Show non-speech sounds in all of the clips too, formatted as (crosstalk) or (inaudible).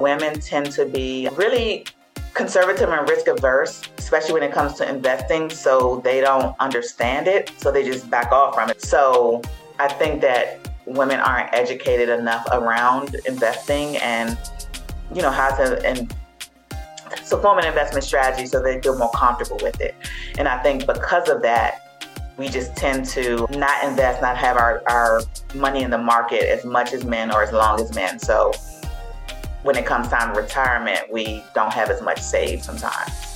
Women tend to be really conservative and risk averse, especially when it comes to investing. So they don't understand it. So they just back off from it. So I think that women aren't educated enough around investing and, you know, how to, and so form an investment strategy so they feel more comfortable with it. And I think because of that, we just tend to not invest, not have our, our money in the market as much as men or as long as men. So when it comes time to retirement, we don't have as much saved sometimes.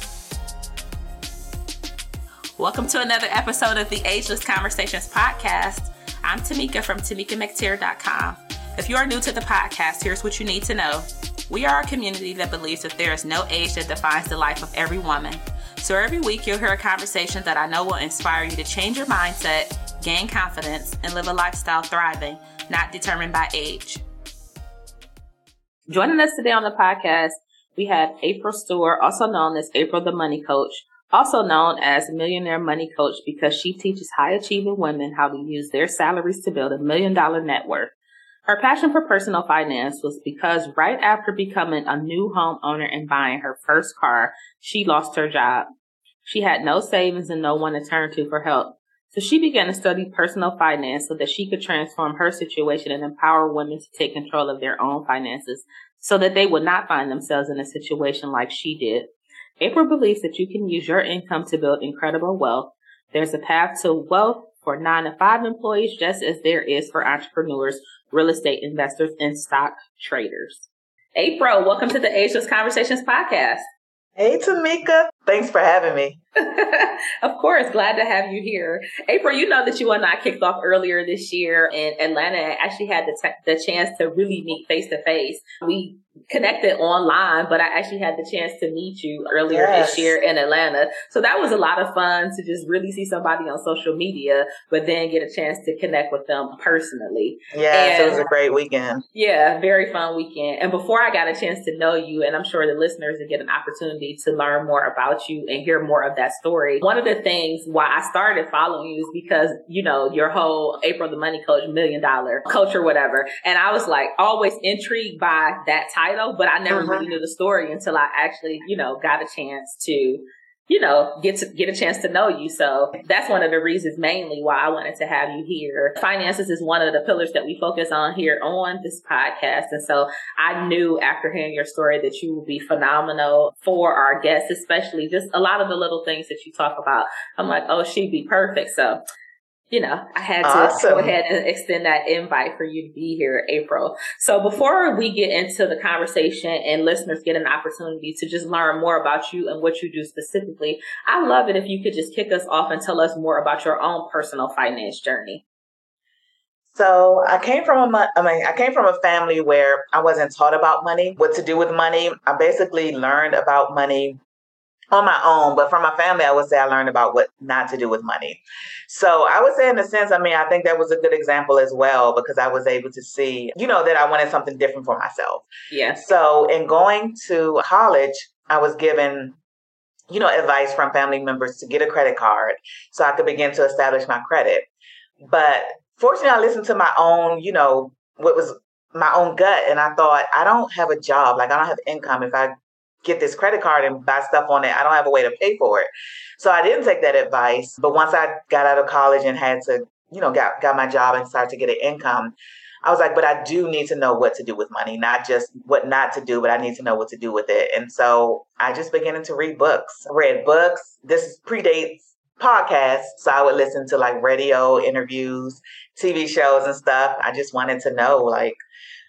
Welcome to another episode of the Ageless Conversations podcast. I'm Tamika from TamikaMcTier.com. If you are new to the podcast, here's what you need to know. We are a community that believes that there is no age that defines the life of every woman. So every week you'll hear a conversation that I know will inspire you to change your mindset, gain confidence, and live a lifestyle thriving, not determined by age. Joining us today on the podcast, we have April Stewart, also known as April the Money Coach, also known as Millionaire Money Coach because she teaches high achieving women how to use their salaries to build a million dollar net worth. Her passion for personal finance was because right after becoming a new homeowner and buying her first car, she lost her job. She had no savings and no one to turn to for help. So she began to study personal finance so that she could transform her situation and empower women to take control of their own finances so that they would not find themselves in a situation like she did. April believes that you can use your income to build incredible wealth. There's a path to wealth for nine to five employees, just as there is for entrepreneurs, real estate investors, and stock traders. April, welcome to the Ageless Conversations podcast. Hey, Tamika. Thanks for having me. (laughs) of course, glad to have you here. April, you know that you and I kicked off earlier this year in Atlanta. I actually had the, te- the chance to really meet face to face. We connected online, but I actually had the chance to meet you earlier yes. this year in Atlanta. So that was a lot of fun to just really see somebody on social media, but then get a chance to connect with them personally. Yes, it was a great weekend. Yeah, very fun weekend. And before I got a chance to know you, and I'm sure the listeners will get an opportunity to learn more about you and hear more of that story. One of the things why I started following you is because, you know, your whole April the Money Coach million dollar coach or whatever. And I was like always intrigued by that title, but I never uh-huh. really knew the story until I actually, you know, got a chance to you know, get to get a chance to know you. So that's one of the reasons mainly why I wanted to have you here. Finances is one of the pillars that we focus on here on this podcast. And so I knew after hearing your story that you would be phenomenal for our guests, especially just a lot of the little things that you talk about. I'm like, oh, she'd be perfect. So you know, I had to awesome. go ahead and extend that invite for you to be here, April. So before we get into the conversation and listeners get an opportunity to just learn more about you and what you do specifically, I love it if you could just kick us off and tell us more about your own personal finance journey. So I came from a, I mean, I came from a family where I wasn't taught about money, what to do with money. I basically learned about money on my own, but from my family, I would say I learned about what not to do with money. So I would say, in a sense, I mean, I think that was a good example as well because I was able to see, you know, that I wanted something different for myself. Yeah. So in going to college, I was given, you know, advice from family members to get a credit card so I could begin to establish my credit. But fortunately, I listened to my own, you know, what was my own gut, and I thought, I don't have a job, like I don't have income. If I get this credit card and buy stuff on it. I don't have a way to pay for it. So I didn't take that advice. But once I got out of college and had to, you know, got, got my job and started to get an income, I was like, but I do need to know what to do with money, not just what not to do, but I need to know what to do with it. And so I just began to read books, read books. This predates podcasts. So I would listen to like radio interviews, TV shows and stuff. I just wanted to know like,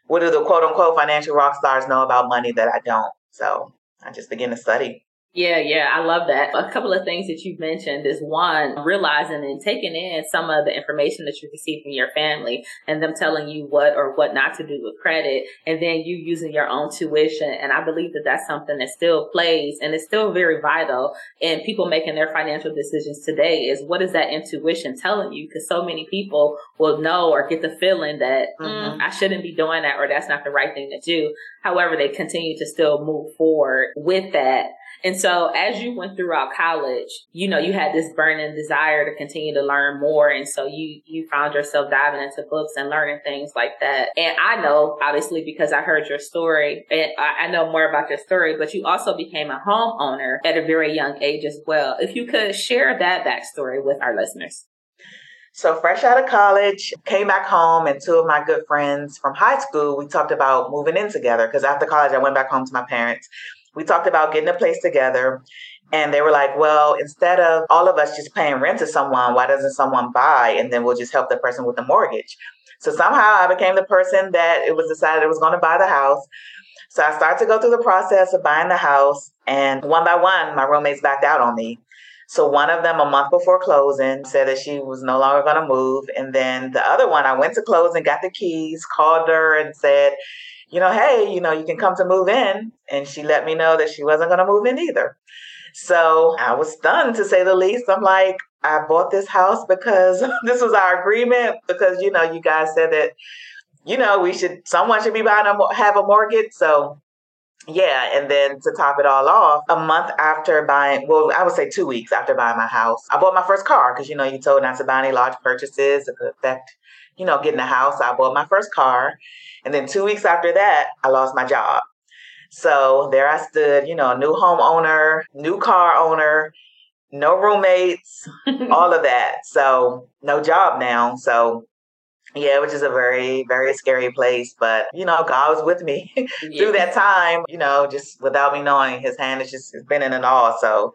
what do the quote unquote financial rock stars know about money that I don't? So I just began to study. Yeah, yeah, I love that. A couple of things that you've mentioned is one, realizing and taking in some of the information that you receive from your family and them telling you what or what not to do with credit and then you using your own tuition. And I believe that that's something that still plays and is still very vital in people making their financial decisions today is what is that intuition telling you? Cause so many people will know or get the feeling that mm, mm-hmm. mm, I shouldn't be doing that or that's not the right thing to do. However, they continue to still move forward with that. And so as you went throughout college, you know, you had this burning desire to continue to learn more. And so you, you found yourself diving into books and learning things like that. And I know, obviously, because I heard your story and I know more about your story, but you also became a homeowner at a very young age as well. If you could share that backstory with our listeners. So, fresh out of college, came back home, and two of my good friends from high school, we talked about moving in together because after college, I went back home to my parents we talked about getting a place together. And they were like, well, instead of all of us just paying rent to someone, why doesn't someone buy? And then we'll just help the person with the mortgage. So somehow I became the person that it was decided it was going to buy the house. So I started to go through the process of buying the house. And one by one, my roommates backed out on me. So one of them, a month before closing, said that she was no longer going to move. And then the other one, I went to closing, got the keys, called her, and said, you know, hey, you know, you can come to move in. And she let me know that she wasn't going to move in either. So I was stunned to say the least. I'm like, I bought this house because (laughs) this was our agreement because, you know, you guys said that, you know, we should, someone should be buying a, have a mortgage. So yeah, and then to top it all off, a month after buying, well, I would say two weeks after buying my house, I bought my first car because you know you told not to buy any large purchases that could affect, you know, getting a house. I bought my first car, and then two weeks after that, I lost my job. So there I stood, you know, new homeowner, new car owner, no roommates, (laughs) all of that. So no job now. So yeah, which is a very, very scary place. But, you know, God was with me (laughs) yeah. through that time, you know, just without me knowing his hand has just been in it all. So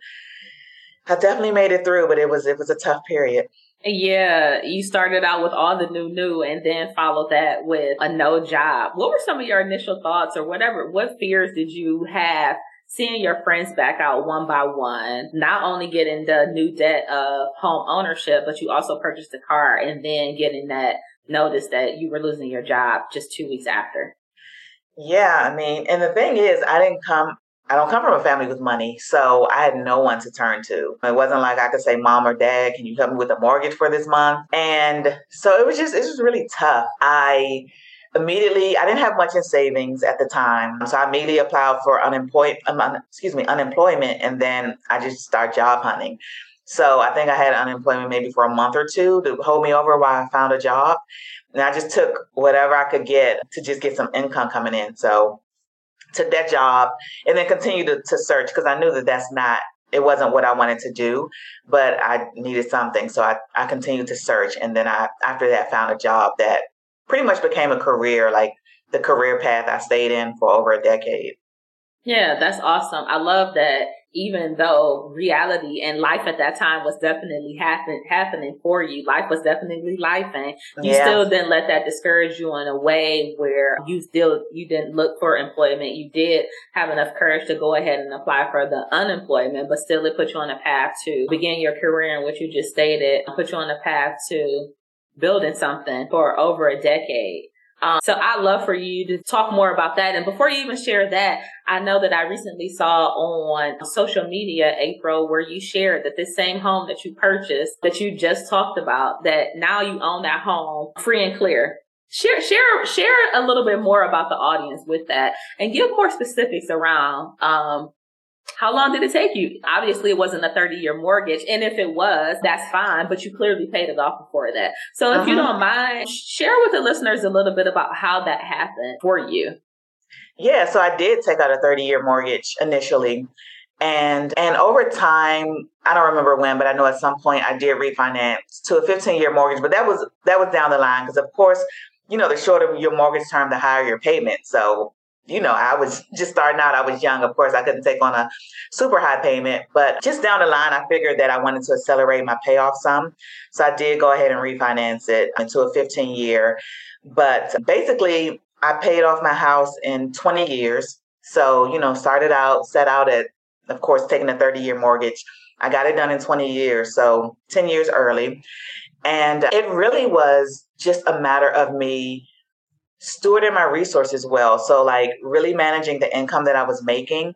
I definitely made it through, but it was it was a tough period. Yeah, you started out with all the new new and then followed that with a no job. What were some of your initial thoughts or whatever? What fears did you have seeing your friends back out one by one, not only getting the new debt of home ownership, but you also purchased a car and then getting that notice that you were losing your job just two weeks after? Yeah, I mean, and the thing is, I didn't come I don't come from a family with money, so I had no one to turn to. It wasn't like I could say, Mom or Dad, can you help me with a mortgage for this month? And so it was just, it was really tough. I immediately, I didn't have much in savings at the time. So I immediately applied for unemployment, excuse me, unemployment, and then I just started job hunting. So I think I had unemployment maybe for a month or two to hold me over while I found a job. And I just took whatever I could get to just get some income coming in. So took that job and then continue to, to search because I knew that that's not it wasn't what I wanted to do, but I needed something. So I, I continued to search. And then I, after that, found a job that pretty much became a career, like the career path I stayed in for over a decade. Yeah, that's awesome. I love that even though reality and life at that time was definitely happen, happening for you, life was definitely life and you yeah. still didn't let that discourage you in a way where you still, you didn't look for employment. You did have enough courage to go ahead and apply for the unemployment, but still it put you on a path to begin your career in which you just stated, put you on a path to building something for over a decade. Um, so I'd love for you to talk more about that. And before you even share that, I know that I recently saw on social media, April, where you shared that this same home that you purchased, that you just talked about, that now you own that home free and clear. Share, share, share a little bit more about the audience with that and give more specifics around, um, how long did it take you? Obviously, it wasn't a 30 year mortgage. And if it was, that's fine, but you clearly paid it off before that. So if uh-huh. you don't mind, share with the listeners a little bit about how that happened for you. Yeah, so I did take out a 30 year mortgage initially. And and over time, I don't remember when, but I know at some point I did refinance to a 15 year mortgage, but that was that was down the line because of course, you know, the shorter your mortgage term, the higher your payment. So you know, I was just starting out. I was young. Of course, I couldn't take on a super high payment, but just down the line, I figured that I wanted to accelerate my payoff some. So I did go ahead and refinance it into a 15 year. But basically, I paid off my house in 20 years. So, you know, started out, set out at, of course, taking a 30 year mortgage. I got it done in 20 years. So 10 years early. And it really was just a matter of me stewarding my resources well. So, like, really managing the income that I was making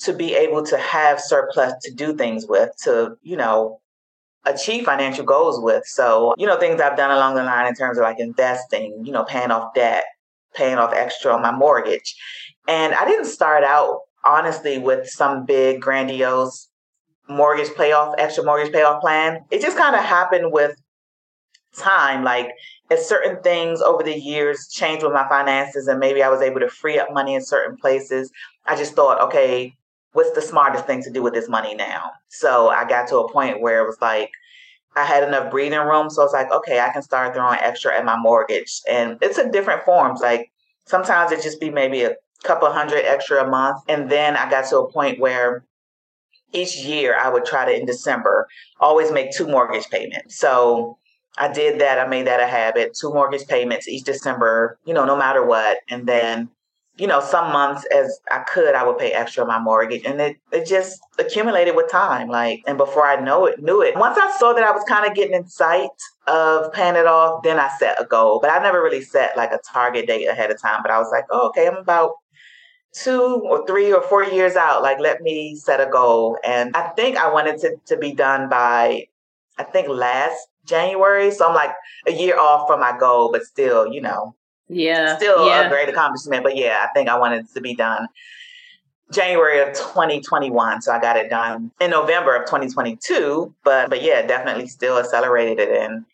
to be able to have surplus to do things with, to, you know, achieve financial goals with. So, you know, things I've done along the line in terms of like investing, you know, paying off debt, paying off extra on my mortgage. And I didn't start out honestly with some big grandiose mortgage payoff, extra mortgage payoff plan. It just kind of happened with time. Like as certain things over the years changed with my finances and maybe I was able to free up money in certain places, I just thought, okay, what's the smartest thing to do with this money now? So I got to a point where it was like, I had enough breathing room. So I was like, okay, I can start throwing extra at my mortgage. And it's in different forms. Like sometimes it just be maybe a couple hundred extra a month. And then I got to a point where each year I would try to in December always make two mortgage payments. So I did that. I made that a habit. Two mortgage payments each December, you know, no matter what. And then, you know, some months as I could, I would pay extra on my mortgage. And it, it just accumulated with time. Like, and before I know it, knew it. Once I saw that I was kind of getting in sight of paying it off, then I set a goal. But I never really set like a target date ahead of time. But I was like, oh, okay, I'm about two or three or four years out. Like, let me set a goal. And I think I wanted to, to be done by, I think last January. So I'm like a year off from my goal, but still, you know, yeah, still yeah. a great accomplishment. But yeah, I think I wanted to be done January of 2021. So I got it done in November of 2022. But but yeah, definitely still accelerated it and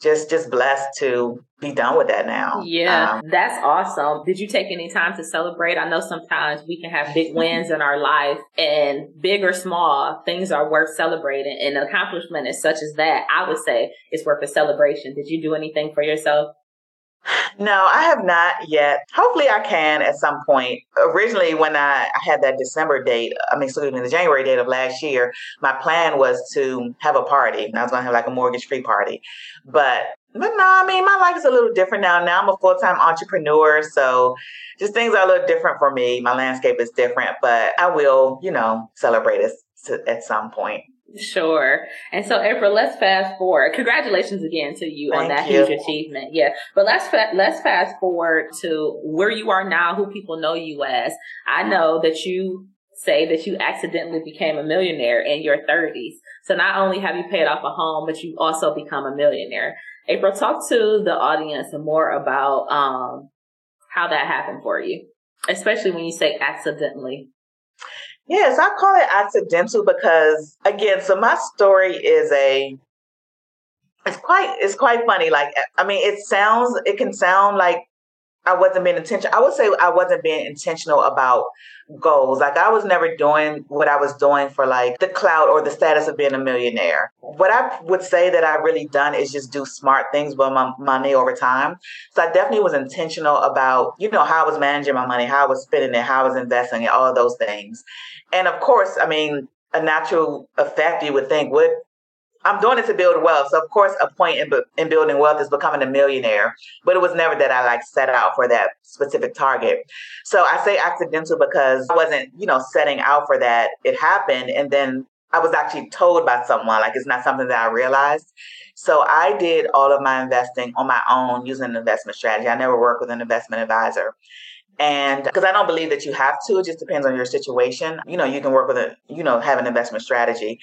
just just blessed to be done with that now. Yeah, um, that's awesome. Did you take any time to celebrate? I know sometimes we can have big (laughs) wins in our life and big or small, things are worth celebrating. And an accomplishment as such as that, I would say is worth a celebration. Did you do anything for yourself? No, I have not yet. Hopefully, I can at some point. Originally, when I, had that December date, I mean, excuse me, the January date of last year, my plan was to have a party. I was going to have like a mortgage free party. But but no, I mean, my life is a little different now. Now I'm a full time entrepreneur. So just things are a little different for me. My landscape is different, but I will, you know, celebrate it at some point. Sure. And so, April, let's fast forward. Congratulations again to you Thank on that you. huge achievement. Yeah. But let's fa- let's fast forward to where you are now, who people know you as. I know that you say that you accidentally became a millionaire in your 30s. So not only have you paid off a home, but you also become a millionaire. April, talk to the audience more about um, how that happened for you, especially when you say accidentally. Yes, I call it accidental because again, so my story is a it's quite it's quite funny. Like I mean, it sounds it can sound like I wasn't being intentional. I would say I wasn't being intentional about goals. Like I was never doing what I was doing for like the clout or the status of being a millionaire. What I would say that I really done is just do smart things with my money over time. So I definitely was intentional about, you know, how I was managing my money, how I was spending it, how I was investing it, all of those things. And of course, I mean, a natural effect you would think would I'm doing it to build wealth. So of course, a point in, in building wealth is becoming a millionaire. But it was never that I like set out for that specific target. So I say accidental because I wasn't, you know, setting out for that. It happened, and then I was actually told by someone. Like it's not something that I realized. So I did all of my investing on my own using an investment strategy. I never worked with an investment advisor. And because I don't believe that you have to, it just depends on your situation. You know, you can work with a, you know, have an investment strategy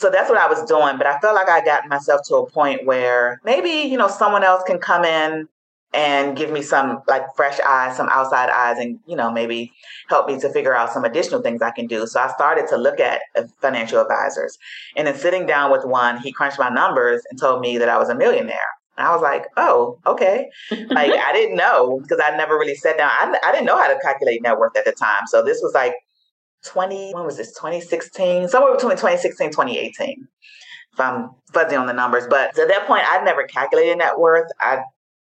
so that's what I was doing. But I felt like I got myself to a point where maybe, you know, someone else can come in and give me some like fresh eyes, some outside eyes, and, you know, maybe help me to figure out some additional things I can do. So I started to look at uh, financial advisors. And then sitting down with one, he crunched my numbers and told me that I was a millionaire. And I was like, oh, okay. like (laughs) I didn't know because I never really sat down. I, I didn't know how to calculate net worth at the time. So this was like 20, when was this? 2016, somewhere between 2016 2018, if I'm fuzzy on the numbers. But at that point, I'd never calculated net worth. I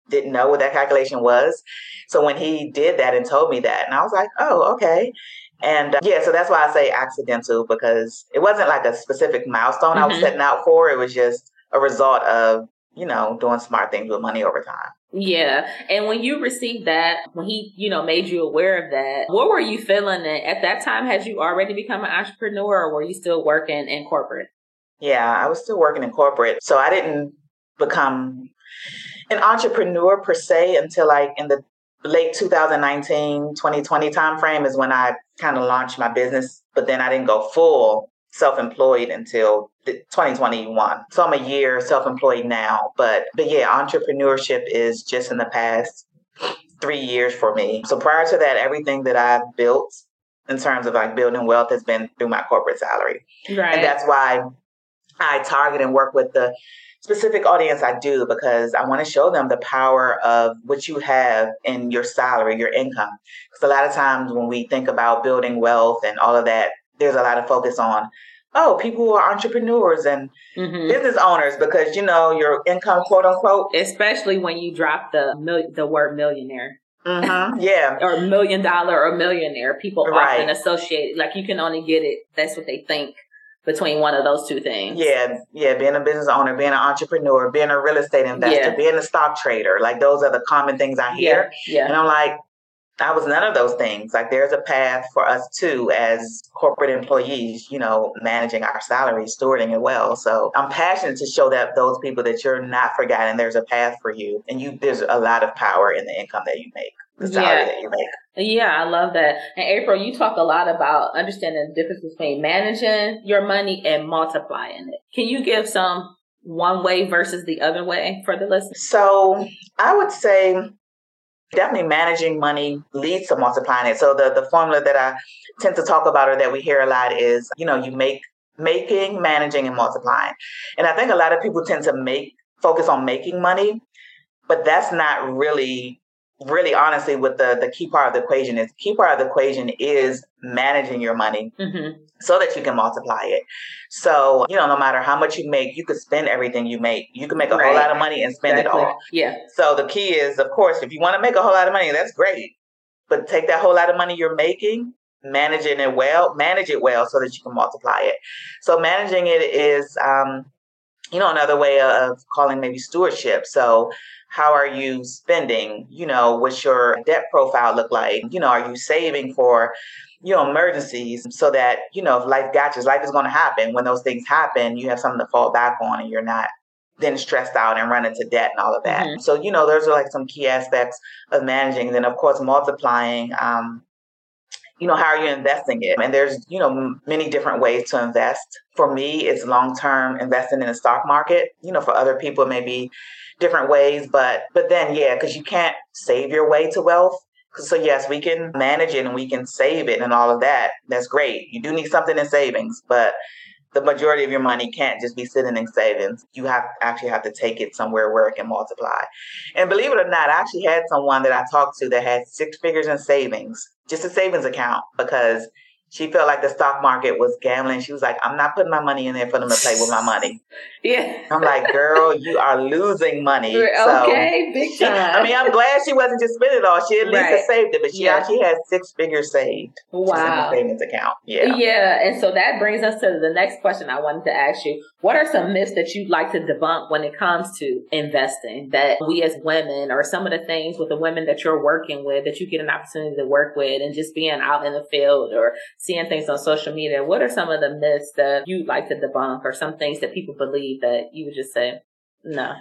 didn't know what that calculation was. So when he did that and told me that, and I was like, oh, okay. And uh, yeah, so that's why I say accidental because it wasn't like a specific milestone mm-hmm. I was mm-hmm. setting out for. It was just a result of, you know, doing smart things with money over time. Yeah. And when you received that, when he, you know, made you aware of that, what were you feeling at that time? Had you already become an entrepreneur or were you still working in corporate? Yeah, I was still working in corporate. So I didn't become an entrepreneur per se until like in the late 2019, 2020 timeframe is when I kind of launched my business, but then I didn't go full self-employed until 2021. So I'm a year self-employed now, but but yeah, entrepreneurship is just in the past three years for me. So prior to that, everything that I've built in terms of like building wealth has been through my corporate salary. Right. And that's why I target and work with the specific audience I do because I want to show them the power of what you have in your salary, your income. Because a lot of times when we think about building wealth and all of that, there's a lot of focus on, oh, people who are entrepreneurs and mm-hmm. business owners because you know your income, quote unquote. Especially when you drop the mil- the word millionaire. Mm-hmm. (laughs) Yeah. or million dollar or millionaire. People right. often associate like you can only get it. That's what they think between one of those two things. Yeah, yeah, being a business owner, being an entrepreneur, being a real estate investor, yeah. being a stock trader, like those are the common things I hear. Yeah, yeah. And I'm like, I was none of those things. Like there's a path for us too as corporate employees, you know, managing our salary, stewarding it well. So I'm passionate to show that those people that you're not forgotten. There's a path for you and you there's a lot of power in the income that you make the salary yeah. that you make. Yeah, I love that. And April, you talk a lot about understanding the difference between managing your money and multiplying it. Can you give some one way versus the other way for the listeners? So I would say definitely managing money leads to multiplying it. So the, the formula that I tend to talk about or that we hear a lot is, you know, you make making, managing, and multiplying. And I think a lot of people tend to make focus on making money, but that's not really really honestly what the the key part of the equation is key part of the equation is managing your money mm-hmm. so that you can multiply it. So you know no matter how much you make you could spend everything you make. You can make a right. whole lot of money and spend exactly. it all. Yeah. So the key is of course if you want to make a whole lot of money that's great. But take that whole lot of money you're making managing it well manage it well so that you can multiply it. So managing it is um you know another way of calling maybe stewardship. So how are you spending? You know what's your debt profile look like? You know are you saving for you know emergencies so that you know if life got you life is going to happen. When those things happen you have something to fall back on and you're not then stressed out and run into debt and all of that. Mm-hmm. so you know those are like some key aspects of managing. Then of course multiplying um, you know, how are you investing it? And there's, you know, many different ways to invest. For me, it's long term investing in the stock market. You know, for other people, it may be different ways, but but then yeah, because you can't save your way to wealth. So yes, we can manage it and we can save it and all of that. That's great. You do need something in savings, but the majority of your money can't just be sitting in savings. You have actually have to take it somewhere where it can multiply. And believe it or not, I actually had someone that I talked to that had six figures in savings, just a savings account, because she felt like the stock market was gambling. She was like, I'm not putting my money in there for them to play with my money. (laughs) Yeah. I'm like, girl, you are losing money. Okay, so big time. I mean, I'm glad she wasn't just spending it all. She at least right. saved it, but she yeah. actually has six figures saved. Wow. In the savings account. Yeah. Yeah. And so that brings us to the next question I wanted to ask you. What are some myths that you'd like to debunk when it comes to investing that we as women or some of the things with the women that you're working with that you get an opportunity to work with and just being out in the field or seeing things on social media? What are some of the myths that you'd like to debunk or some things that people believe that you would just say, no?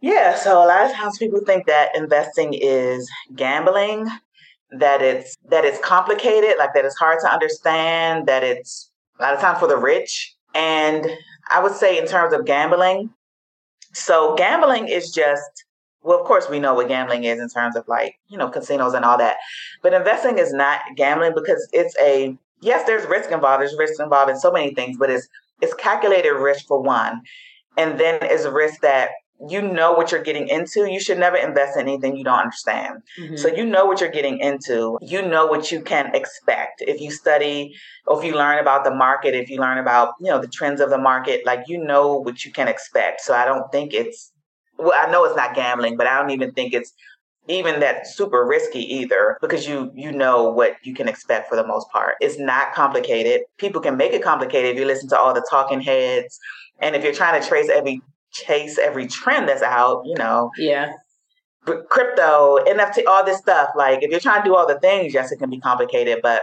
Yeah, so a lot of times people think that investing is gambling, that it's that it's complicated, like that it's hard to understand, that it's a lot of times for the rich. And I would say in terms of gambling, so gambling is just well, of course, we know what gambling is in terms of like, you know, casinos and all that. But investing is not gambling because it's a, yes, there's risk involved. There's risk involved in so many things, but it's, it's calculated risk for one. And then it's a risk that you know what you're getting into. You should never invest in anything you don't understand. Mm-hmm. So you know what you're getting into. You know what you can expect. If you study or if you learn about the market, if you learn about, you know, the trends of the market, like you know what you can expect. So I don't think it's well, I know it's not gambling, but I don't even think it's even that super risky either because you you know what you can expect for the most part. It's not complicated. People can make it complicated if you listen to all the talking heads and if you're trying to trace every chase every trend that's out, you know. Yeah. Crypto, NFT, all this stuff. Like if you're trying to do all the things, yes, it can be complicated, but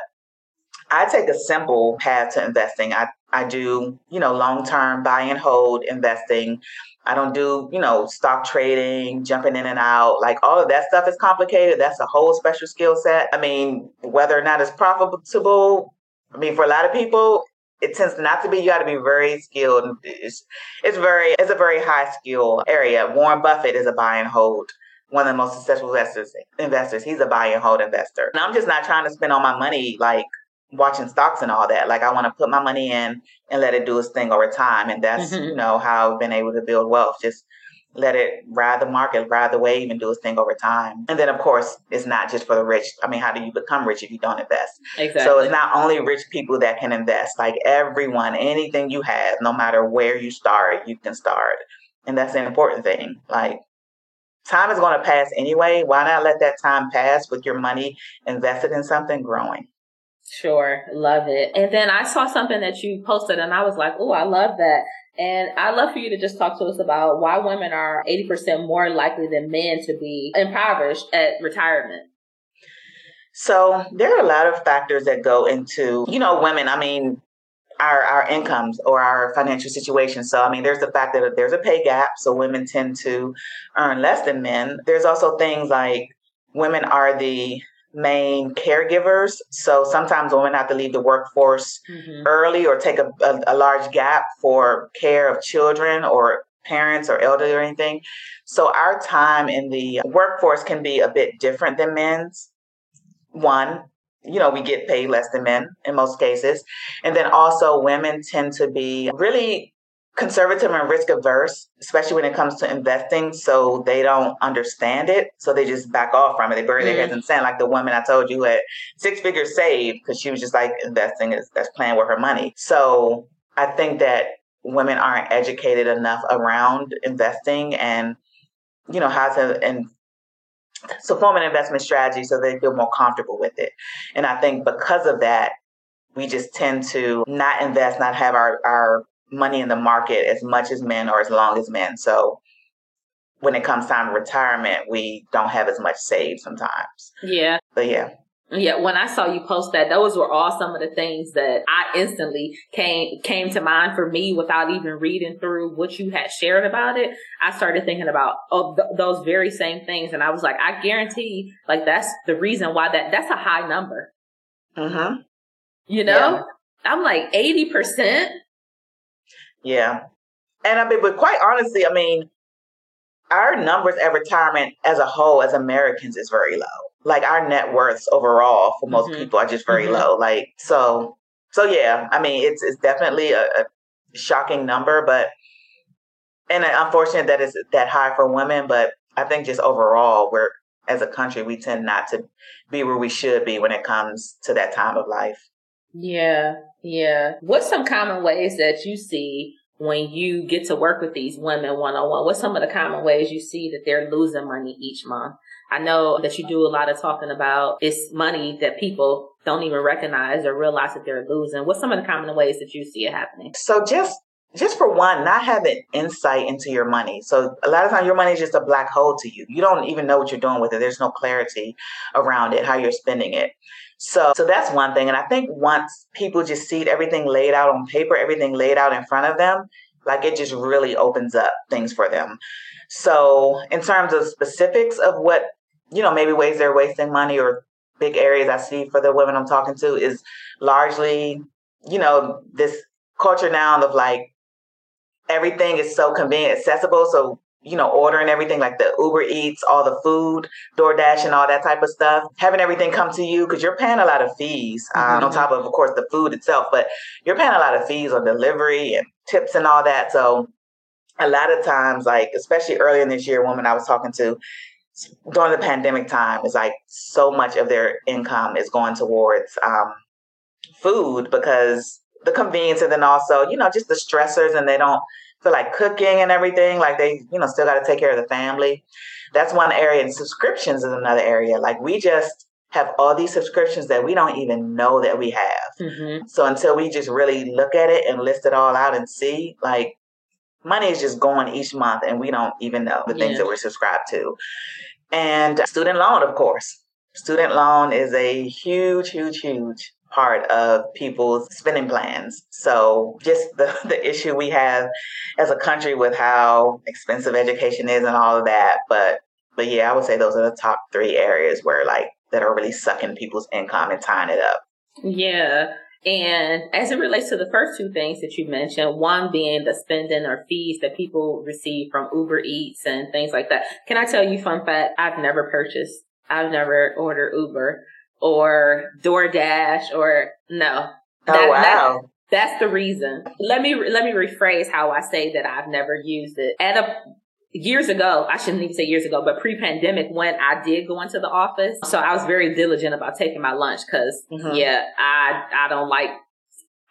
I take a simple path to investing. I, I do, you know, long term buy and hold investing. I don't do, you know, stock trading, jumping in and out. Like all of that stuff is complicated. That's a whole special skill set. I mean, whether or not it's profitable, I mean, for a lot of people, it tends not to be. You got to be very skilled. It's, it's very, it's a very high skill area. Warren Buffett is a buy and hold one of the most successful investors investors. He's a buy and hold investor. And I'm just not trying to spend all my money like watching stocks and all that. Like I want to put my money in and let it do its thing over time. And that's, mm-hmm. (laughs) you know, how I've been able to build wealth. Just let it ride the market, ride the wave, and do its thing over time. And then, of course, it's not just for the rich. I mean, how do you become rich if you don't invest? Exactly. So it's not only rich people that can invest. Like everyone, anything you have, no matter where you start, you can start. And that's an important thing. Like time is going to pass anyway. Why not let that time pass with your money invested in something growing? Sure, love it. And then I saw something that you posted and I was like, oh, I love that. And I'd love for you to just talk to us about why women are 80% more likely than men to be impoverished at retirement. So there are a lot of factors that go into, you know, women. I mean, our our incomes or our financial situation. So I mean, there's the fact that there's a pay gap, so women tend to earn less than men. There's also things like women are the main caregivers. So sometimes women have to leave the workforce mm-hmm. early or take a, a, a, large gap for care of children or parents or elderly or anything. So our time in the workforce can be a bit different than men's. One, you know, we get paid less than men in most cases. And then also women tend to be really conservative and risk averse, especially when it comes to investing. So they don't understand it. So they just back off from it. They bury mm. their heads in sand. Like the woman I told you had six figures saved because she was just like investing is that's playing with her money. So I think that women aren't educated enough around investing and you know how to and so form an investment strategy so they feel more comfortable with it. And I think because of that, we just tend to not invest, not have our, our money in the market as much as men or as long as men. So when it comes time to retirement, we don't have as much saved sometimes. Yeah. But yeah. Yeah, when I saw you post that, those were all some of the things that I instantly came came to mind for me without even reading through what you had shared about it. I started thinking about oh, th- those very same things, and I was like, I guarantee, like that's the reason why that that's a high number. Mm-hmm. You know, yeah. I'm like eighty percent. Yeah. And I mean, but quite honestly, I mean, our numbers at retirement as a whole, as Americans, is very low. Like our net worths overall for most mm-hmm. people are just very mm-hmm. low. Like so, so yeah. I mean, it's it's definitely a, a shocking number, but and unfortunate that it's that high for women. But I think just overall, we're as a country, we tend not to be where we should be when it comes to that time of life. Yeah, yeah. What's some common ways that you see when you get to work with these women one on one? What's some of the common ways you see that they're losing money each month? I know that you do a lot of talking about it's money that people don't even recognize or realize that they're losing. What's some of the common ways that you see it happening? So just just for one, not having insight into your money. So a lot of times your money is just a black hole to you. You don't even know what you're doing with it. There's no clarity around it, how you're spending it. So, so that's one thing. And I think once people just see everything laid out on paper, everything laid out in front of them, like it just really opens up things for them. So, in terms of specifics of what, you know, maybe ways they're wasting money or big areas I see for the women I'm talking to is largely, you know, this culture now of like everything is so convenient, accessible. So you know, ordering everything like the Uber Eats, all the food, DoorDash, and all that type of stuff, having everything come to you because you're paying a lot of fees um, mm-hmm. on top of, of course, the food itself, but you're paying a lot of fees on delivery and tips and all that. So a lot of times, like especially early in this year, woman I was talking to during the pandemic time, is like so much of their income is going towards um, food because the convenience and then also, you know, just the stressors and they don't feel like cooking and everything. Like they, you know, still got to take care of the family. That's one area. And subscriptions is another area. Like we just have all these subscriptions that we don't even know that we have. Mm-hmm. So until we just really look at it and list it all out and see, like money is just going each month and we don't even know the things yeah. that we're subscribed to. And student loan, of course. Student loan is a huge, huge, huge part of people's spending plans. So just the, (laughs) the issue we have as a country with how expensive education is and all of that. But but yeah, I would say those are the top three areas where like that are really sucking people's income and tying it up. Yeah. And as it relates to the first two things that you mentioned, one being the spending or fees that people receive from Uber Eats and things like that. Can I tell you fun fact? I've never purchased, I've never ordered Uber or DoorDash or no. Oh wow. That, that's the reason. Let me let me rephrase how I say that I've never used it. At a years ago, I shouldn't even say years ago, but pre-pandemic when I did go into the office. So I was very diligent about taking my lunch because mm-hmm. yeah, I, I don't like,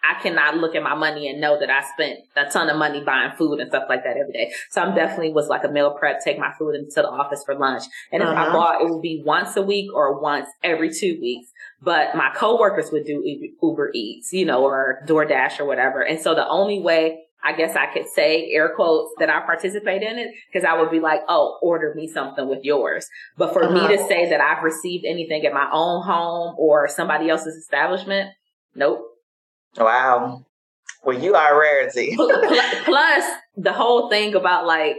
I cannot look at my money and know that I spent a ton of money buying food and stuff like that every day. So I'm definitely was like a meal prep, take my food into the office for lunch. And if uh-huh. I bought, it would be once a week or once every two weeks. But my coworkers would do Uber Eats, you know, or DoorDash or whatever. And so the only way I guess I could say air quotes that I participate in it because I would be like, oh, order me something with yours. But for uh-huh. me to say that I've received anything at my own home or somebody else's establishment, nope. Wow. Well, you are rarity. (laughs) Plus, the whole thing about like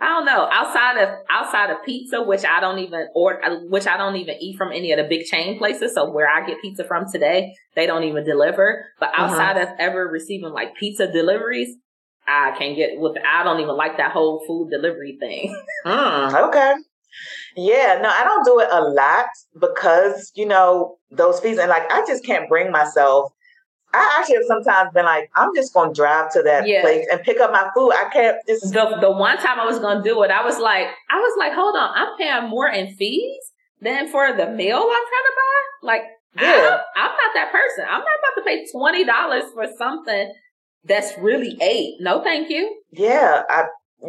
I don't know. Outside of outside of pizza, which I don't even or which I don't even eat from any of the big chain places. So where I get pizza from today, they don't even deliver. But uh-huh. outside uh-huh. of ever receiving like pizza deliveries, I can't get with. I don't even like that whole food delivery thing. (laughs) mm, okay. Yeah, no, I don't do it a lot because you know those fees, and like I just can't bring myself I actually have sometimes been like, I'm just going to drive to that yeah. place and pick up my food. I can't just. The, the one time I was going to do it, I was like, I was like, hold on, I'm paying more in fees than for the meal I'm trying to buy. Like, yeah. I'm, I'm not that person. I'm not about to pay $20 for something that's really eight. No, thank you. Yeah. I,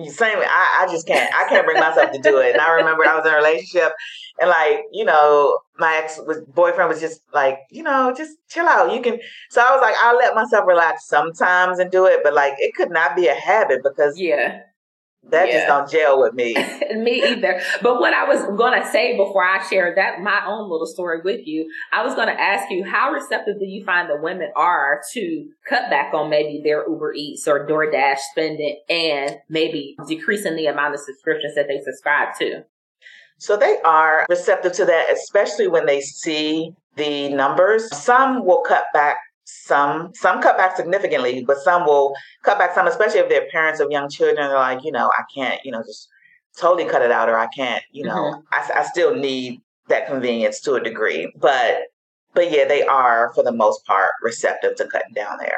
same I, I just can't I can't bring myself to do it. And I remember I was in a relationship and like, you know, my ex was boyfriend was just like, you know, just chill out. You can so I was like, I'll let myself relax sometimes and do it, but like it could not be a habit because Yeah that yeah. just don't gel with me. (laughs) me either. But what I was going to say before I share that, my own little story with you, I was going to ask you, how receptive do you find the women are to cut back on maybe their Uber Eats or DoorDash spending and maybe decreasing the amount of subscriptions that they subscribe to? So they are receptive to that, especially when they see the numbers. Some will cut back some some cut back significantly, but some will cut back some, especially if they're parents of young children. They're like, you know, I can't, you know, just totally cut it out, or I can't, you know, mm-hmm. I, I still need that convenience to a degree. But but yeah, they are for the most part receptive to cutting down there.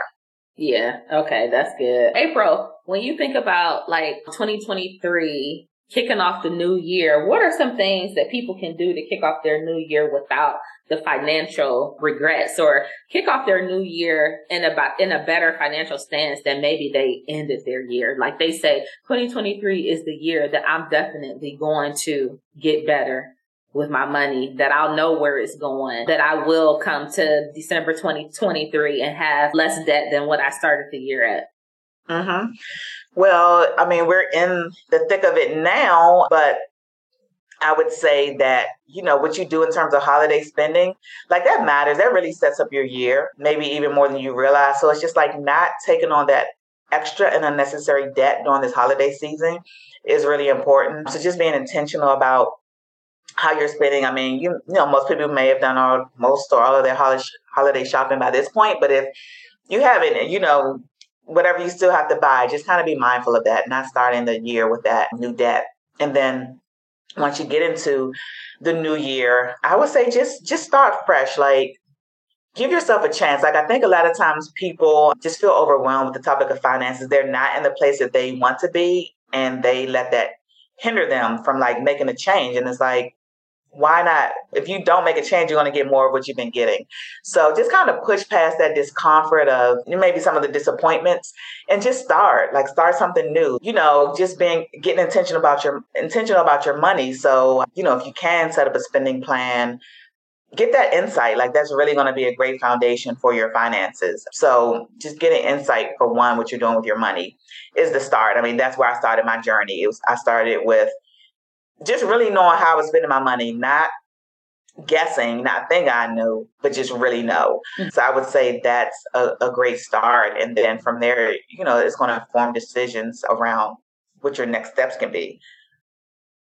Yeah. Okay, that's good. April, when you think about like 2023 kicking off the new year, what are some things that people can do to kick off their new year without the financial regrets or kick off their new year in about in a better financial stance than maybe they ended their year. Like they say, 2023 is the year that I'm definitely going to get better with my money, that I'll know where it's going, that I will come to December 2023 and have less debt than what I started the year at. Mm-hmm. Well, I mean, we're in the thick of it now, but I would say that, you know, what you do in terms of holiday spending, like that matters. That really sets up your year, maybe even more than you realize. So it's just like not taking on that extra and unnecessary debt during this holiday season is really important. So just being intentional about how you're spending. I mean, you, you know, most people may have done all most or all of their holiday holiday shopping by this point, but if you haven't, you know, whatever you still have to buy, just kind of be mindful of that, not starting the year with that new debt. And then once you get into the new year, I would say just just start fresh. Like give yourself a chance. Like I think a lot of times people just feel overwhelmed with the topic of finances. They're not in the place that they want to be and they let that hinder them from like making a change. And it's like, why not? If you don't make a change, you're going to get more of what you've been getting. So just kind of push past that discomfort of maybe some of the disappointments and just start, like start something new. You know, just being getting intentional about your intentional about your money. So, you know, if you can set up a spending plan, get that insight. Like that's really going to be a great foundation for your finances. So just getting insight for one, what you're doing with your money is the start. I mean, that's where I started my journey. It was I started with just really knowing how I was spending my money, not guessing, not think I knew, but just really know. Mm-hmm. So I would say that's a, a, great start. And then from there, you know, it's going to inform decisions around what your next steps can be.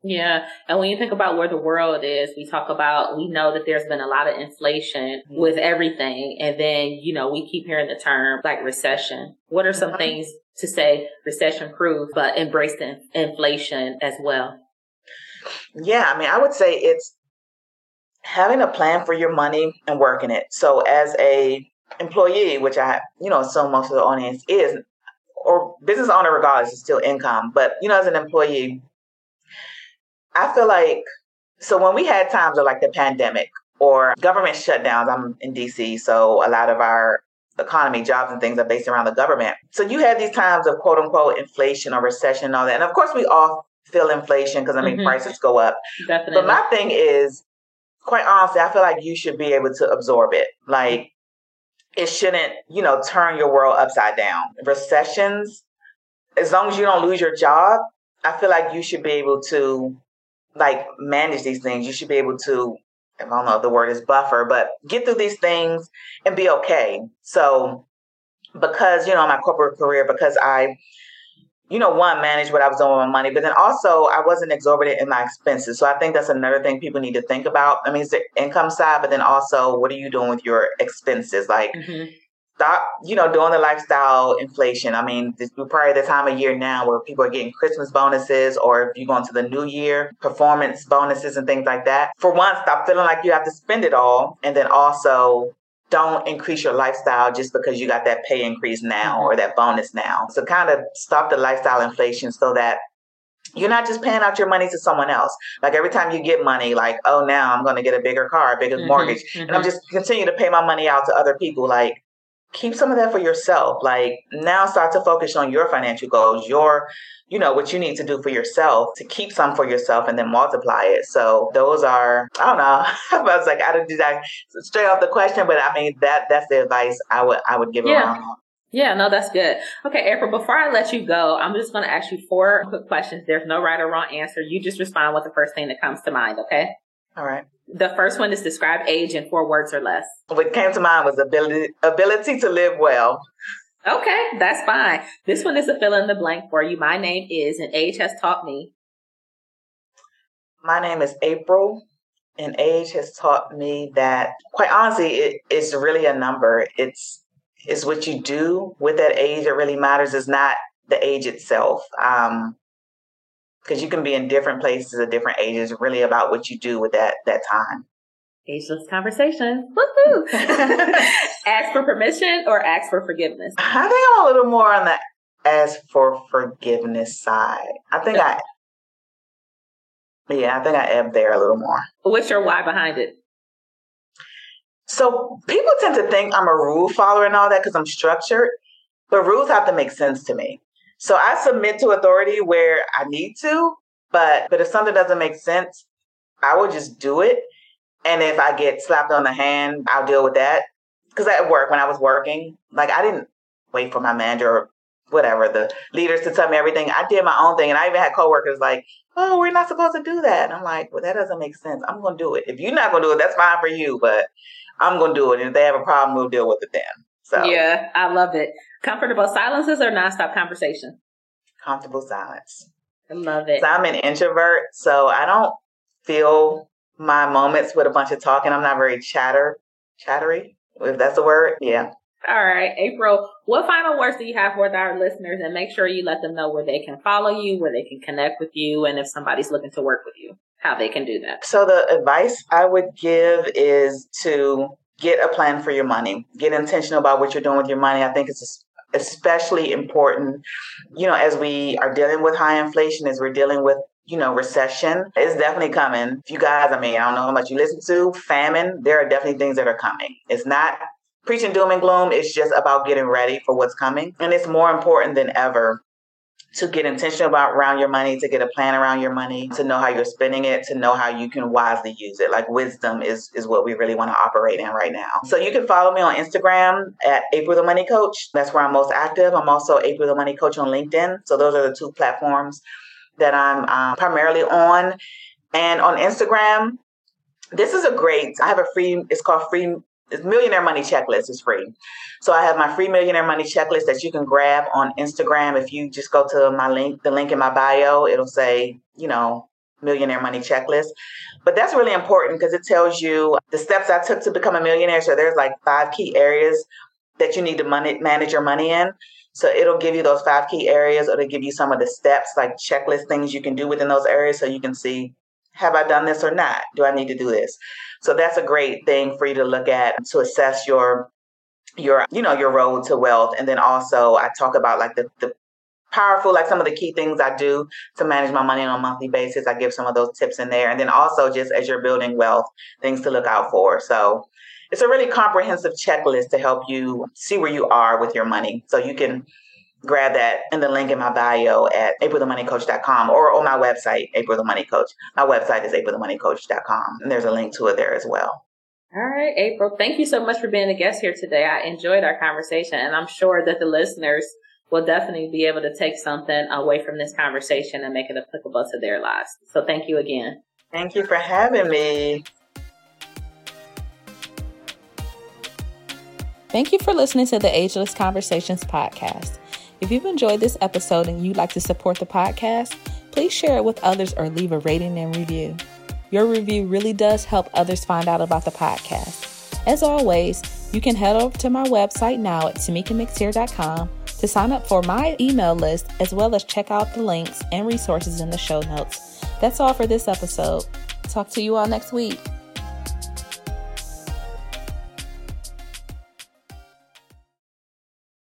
Yeah. And when you think about where the world is, we talk about, we know that there's been a lot of inflation mm-hmm. with everything. And then, you know, we keep hearing the term like recession. What are some mm-hmm. things to say recession proof, but embrace the inflation as well? Yeah. I mean, I would say it's having a plan for your money and working it. So as a employee, which I, you know, so most of the audience is, or business owner regardless is still income. But, you know, as an employee, I feel like so when we had times of like the pandemic or government shutdowns, I'm in DC, so a lot of our economy, jobs and things are based around the government. So you had these times of quote unquote inflation or recession and all that. And of course we all feel inflation because I mean mm-hmm. prices go up. Definitely. But my thing is, quite honestly, I feel like you should be able to absorb it. Like it shouldn't, you know, turn your world upside down. Recessions, as long as you don't lose your job, I feel like you should be able to like manage these things. You should be able to, I don't know if the word is buffer, but get through these things and be okay. So because, you know, my corporate career, because I, you know, one, manage what I was doing with my money, but then also I wasn't exorbitant in my expenses. So I think that's another thing people need to think about. I mean, it's the income side, but then also what are you doing with your expenses? Like, mm-hmm stop, you know, doing the lifestyle inflation. I mean, this is probably the time of year now where people are getting Christmas bonuses or if you go into the new year, performance bonuses and things like that. For one, stop feeling like you have to spend it all. And then also don't increase your lifestyle just because you got that pay increase now or that bonus now. So kind of stop the lifestyle inflation so that you're not just paying out your money to someone else. Like every time you get money, like, oh, now I'm going to get a bigger car, a bigger mm-hmm, mortgage. Mm-hmm. And I'm mm-hmm. just continue to pay my money out to other people. Like, keep some of that for yourself. Like now start to focus on your financial goals, your, you know, what you need to do for yourself to keep some for yourself and then multiply it. So those are, I don't know. (laughs) I was like, I don't do that straight off the question, but I mean that that's the advice I would I would give yeah. around. Yeah, no, that's good. Okay, April, before I let you go, I'm just going to ask you four quick questions. There's no right or wrong answer. You just respond with the first thing that comes to mind, okay? All right. The first one is describe age in four words or less. What came to mind was ability ability to live well. Okay, that's fine. This one is a fill in the blank for you. My name is, and age has taught me. My name is April, and age has taught me that, quite honestly, it, it's really a number. It's it's what you do with that age that really matters. Is not the age itself. Um, because you can be in different places at different ages, really about what you do with that that time. Ageless conversation. Woohoo! (laughs) ask for permission or ask for forgiveness? I think I'm a little more on the ask for forgiveness side. I think I, yeah, I think I am there a little more. What's your why behind it? So people tend to think I'm a rule follower and all that because I'm structured, but rules have to make sense to me. So I submit to authority where I need to, but but if something doesn't make sense, I will just do it. And if I get slapped on the hand, I'll deal with that. Because at work, when I was working, like I didn't wait for my manager or whatever the leaders to tell me everything. I did my own thing, and I even had coworkers like, "Oh, we're not supposed to do that." And I'm like, "Well, that doesn't make sense. I'm to do it. If you're not to do it, that's fine for you, but I'm to do it. And if they have a problem, we'll deal with it then." So yeah, I love it. Comfortable silences or nonstop conversation? Comfortable silence. I love it. So I'm an introvert, so I don't feel my moments with a bunch of talking. I'm not very chatter chattery, if that's a word. Yeah. All right, April, what final words do you have for our listeners? And make sure you let them know where they can follow you, where they can connect with you, and if somebody's looking to work with you, how they can do that. So, the advice I would give is to get a plan for your money, get intentional about what you're doing with your money. I think it's especially important, you know, as we are dealing with high inflation, as we're dealing with you know, recession is definitely coming. If You guys, I mean, I don't know how much you listen to, famine, there are definitely things that are coming. It's not preaching doom and gloom, it's just about getting ready for what's coming. And it's more important than ever to get intentional about around your money, to get a plan around your money, to know how you're spending it, to know how you can wisely use it. Like wisdom is is what we really want to operate in right now. So you can follow me on Instagram at April the Money Coach. That's where I'm most active. I'm also April the Money Coach on LinkedIn. So those are the two platforms that I'm um, primarily on. And on Instagram, this is a great. I have a free. It's called free it's millionaire money checklist is free. So I have my free millionaire money checklist that you can grab on Instagram. If you just go to my link, the link in my bio, it'll say, you know, millionaire money checklist. But that's really important because it tells you the steps I took to become a millionaire. So there's like five key areas that you need to money, manage your money in. So it'll give you those five key areas, or it'll give you some of the steps, like checklist things you can do within those areas, so you can see have I done this or not? Do I need to do this? So that's a great thing for you to look at to assess your your you know your road to wealth. And then also I talk about like the the powerful like some of the key things I do to manage my money on a monthly basis. I give some of those tips in there. And then also just as you're building wealth, things to look out for. So it's a really comprehensive checklist to help you see where you are with your money. So you can grab that in the link in my bio at aprilthemoneycoach.com or on my website, April the Money Coach. My website is aprilthemoneycoach.com, and there's a link to it there as well. All right, April, thank you so much for being a guest here today. I enjoyed our conversation, and I'm sure that the listeners will definitely be able to take something away from this conversation and make it applicable to their lives. So thank you again. Thank you for having me. Thank you for listening to the Ageless Conversations podcast. If you've enjoyed this episode and you'd like to support the podcast, please share it with others or leave a rating and review. Your review really does help others find out about the podcast. As always, you can head over to my website now at tamikamctier.com to sign up for my email list as well as check out the links and resources in the show notes. That's all for this episode. Talk to you all next week.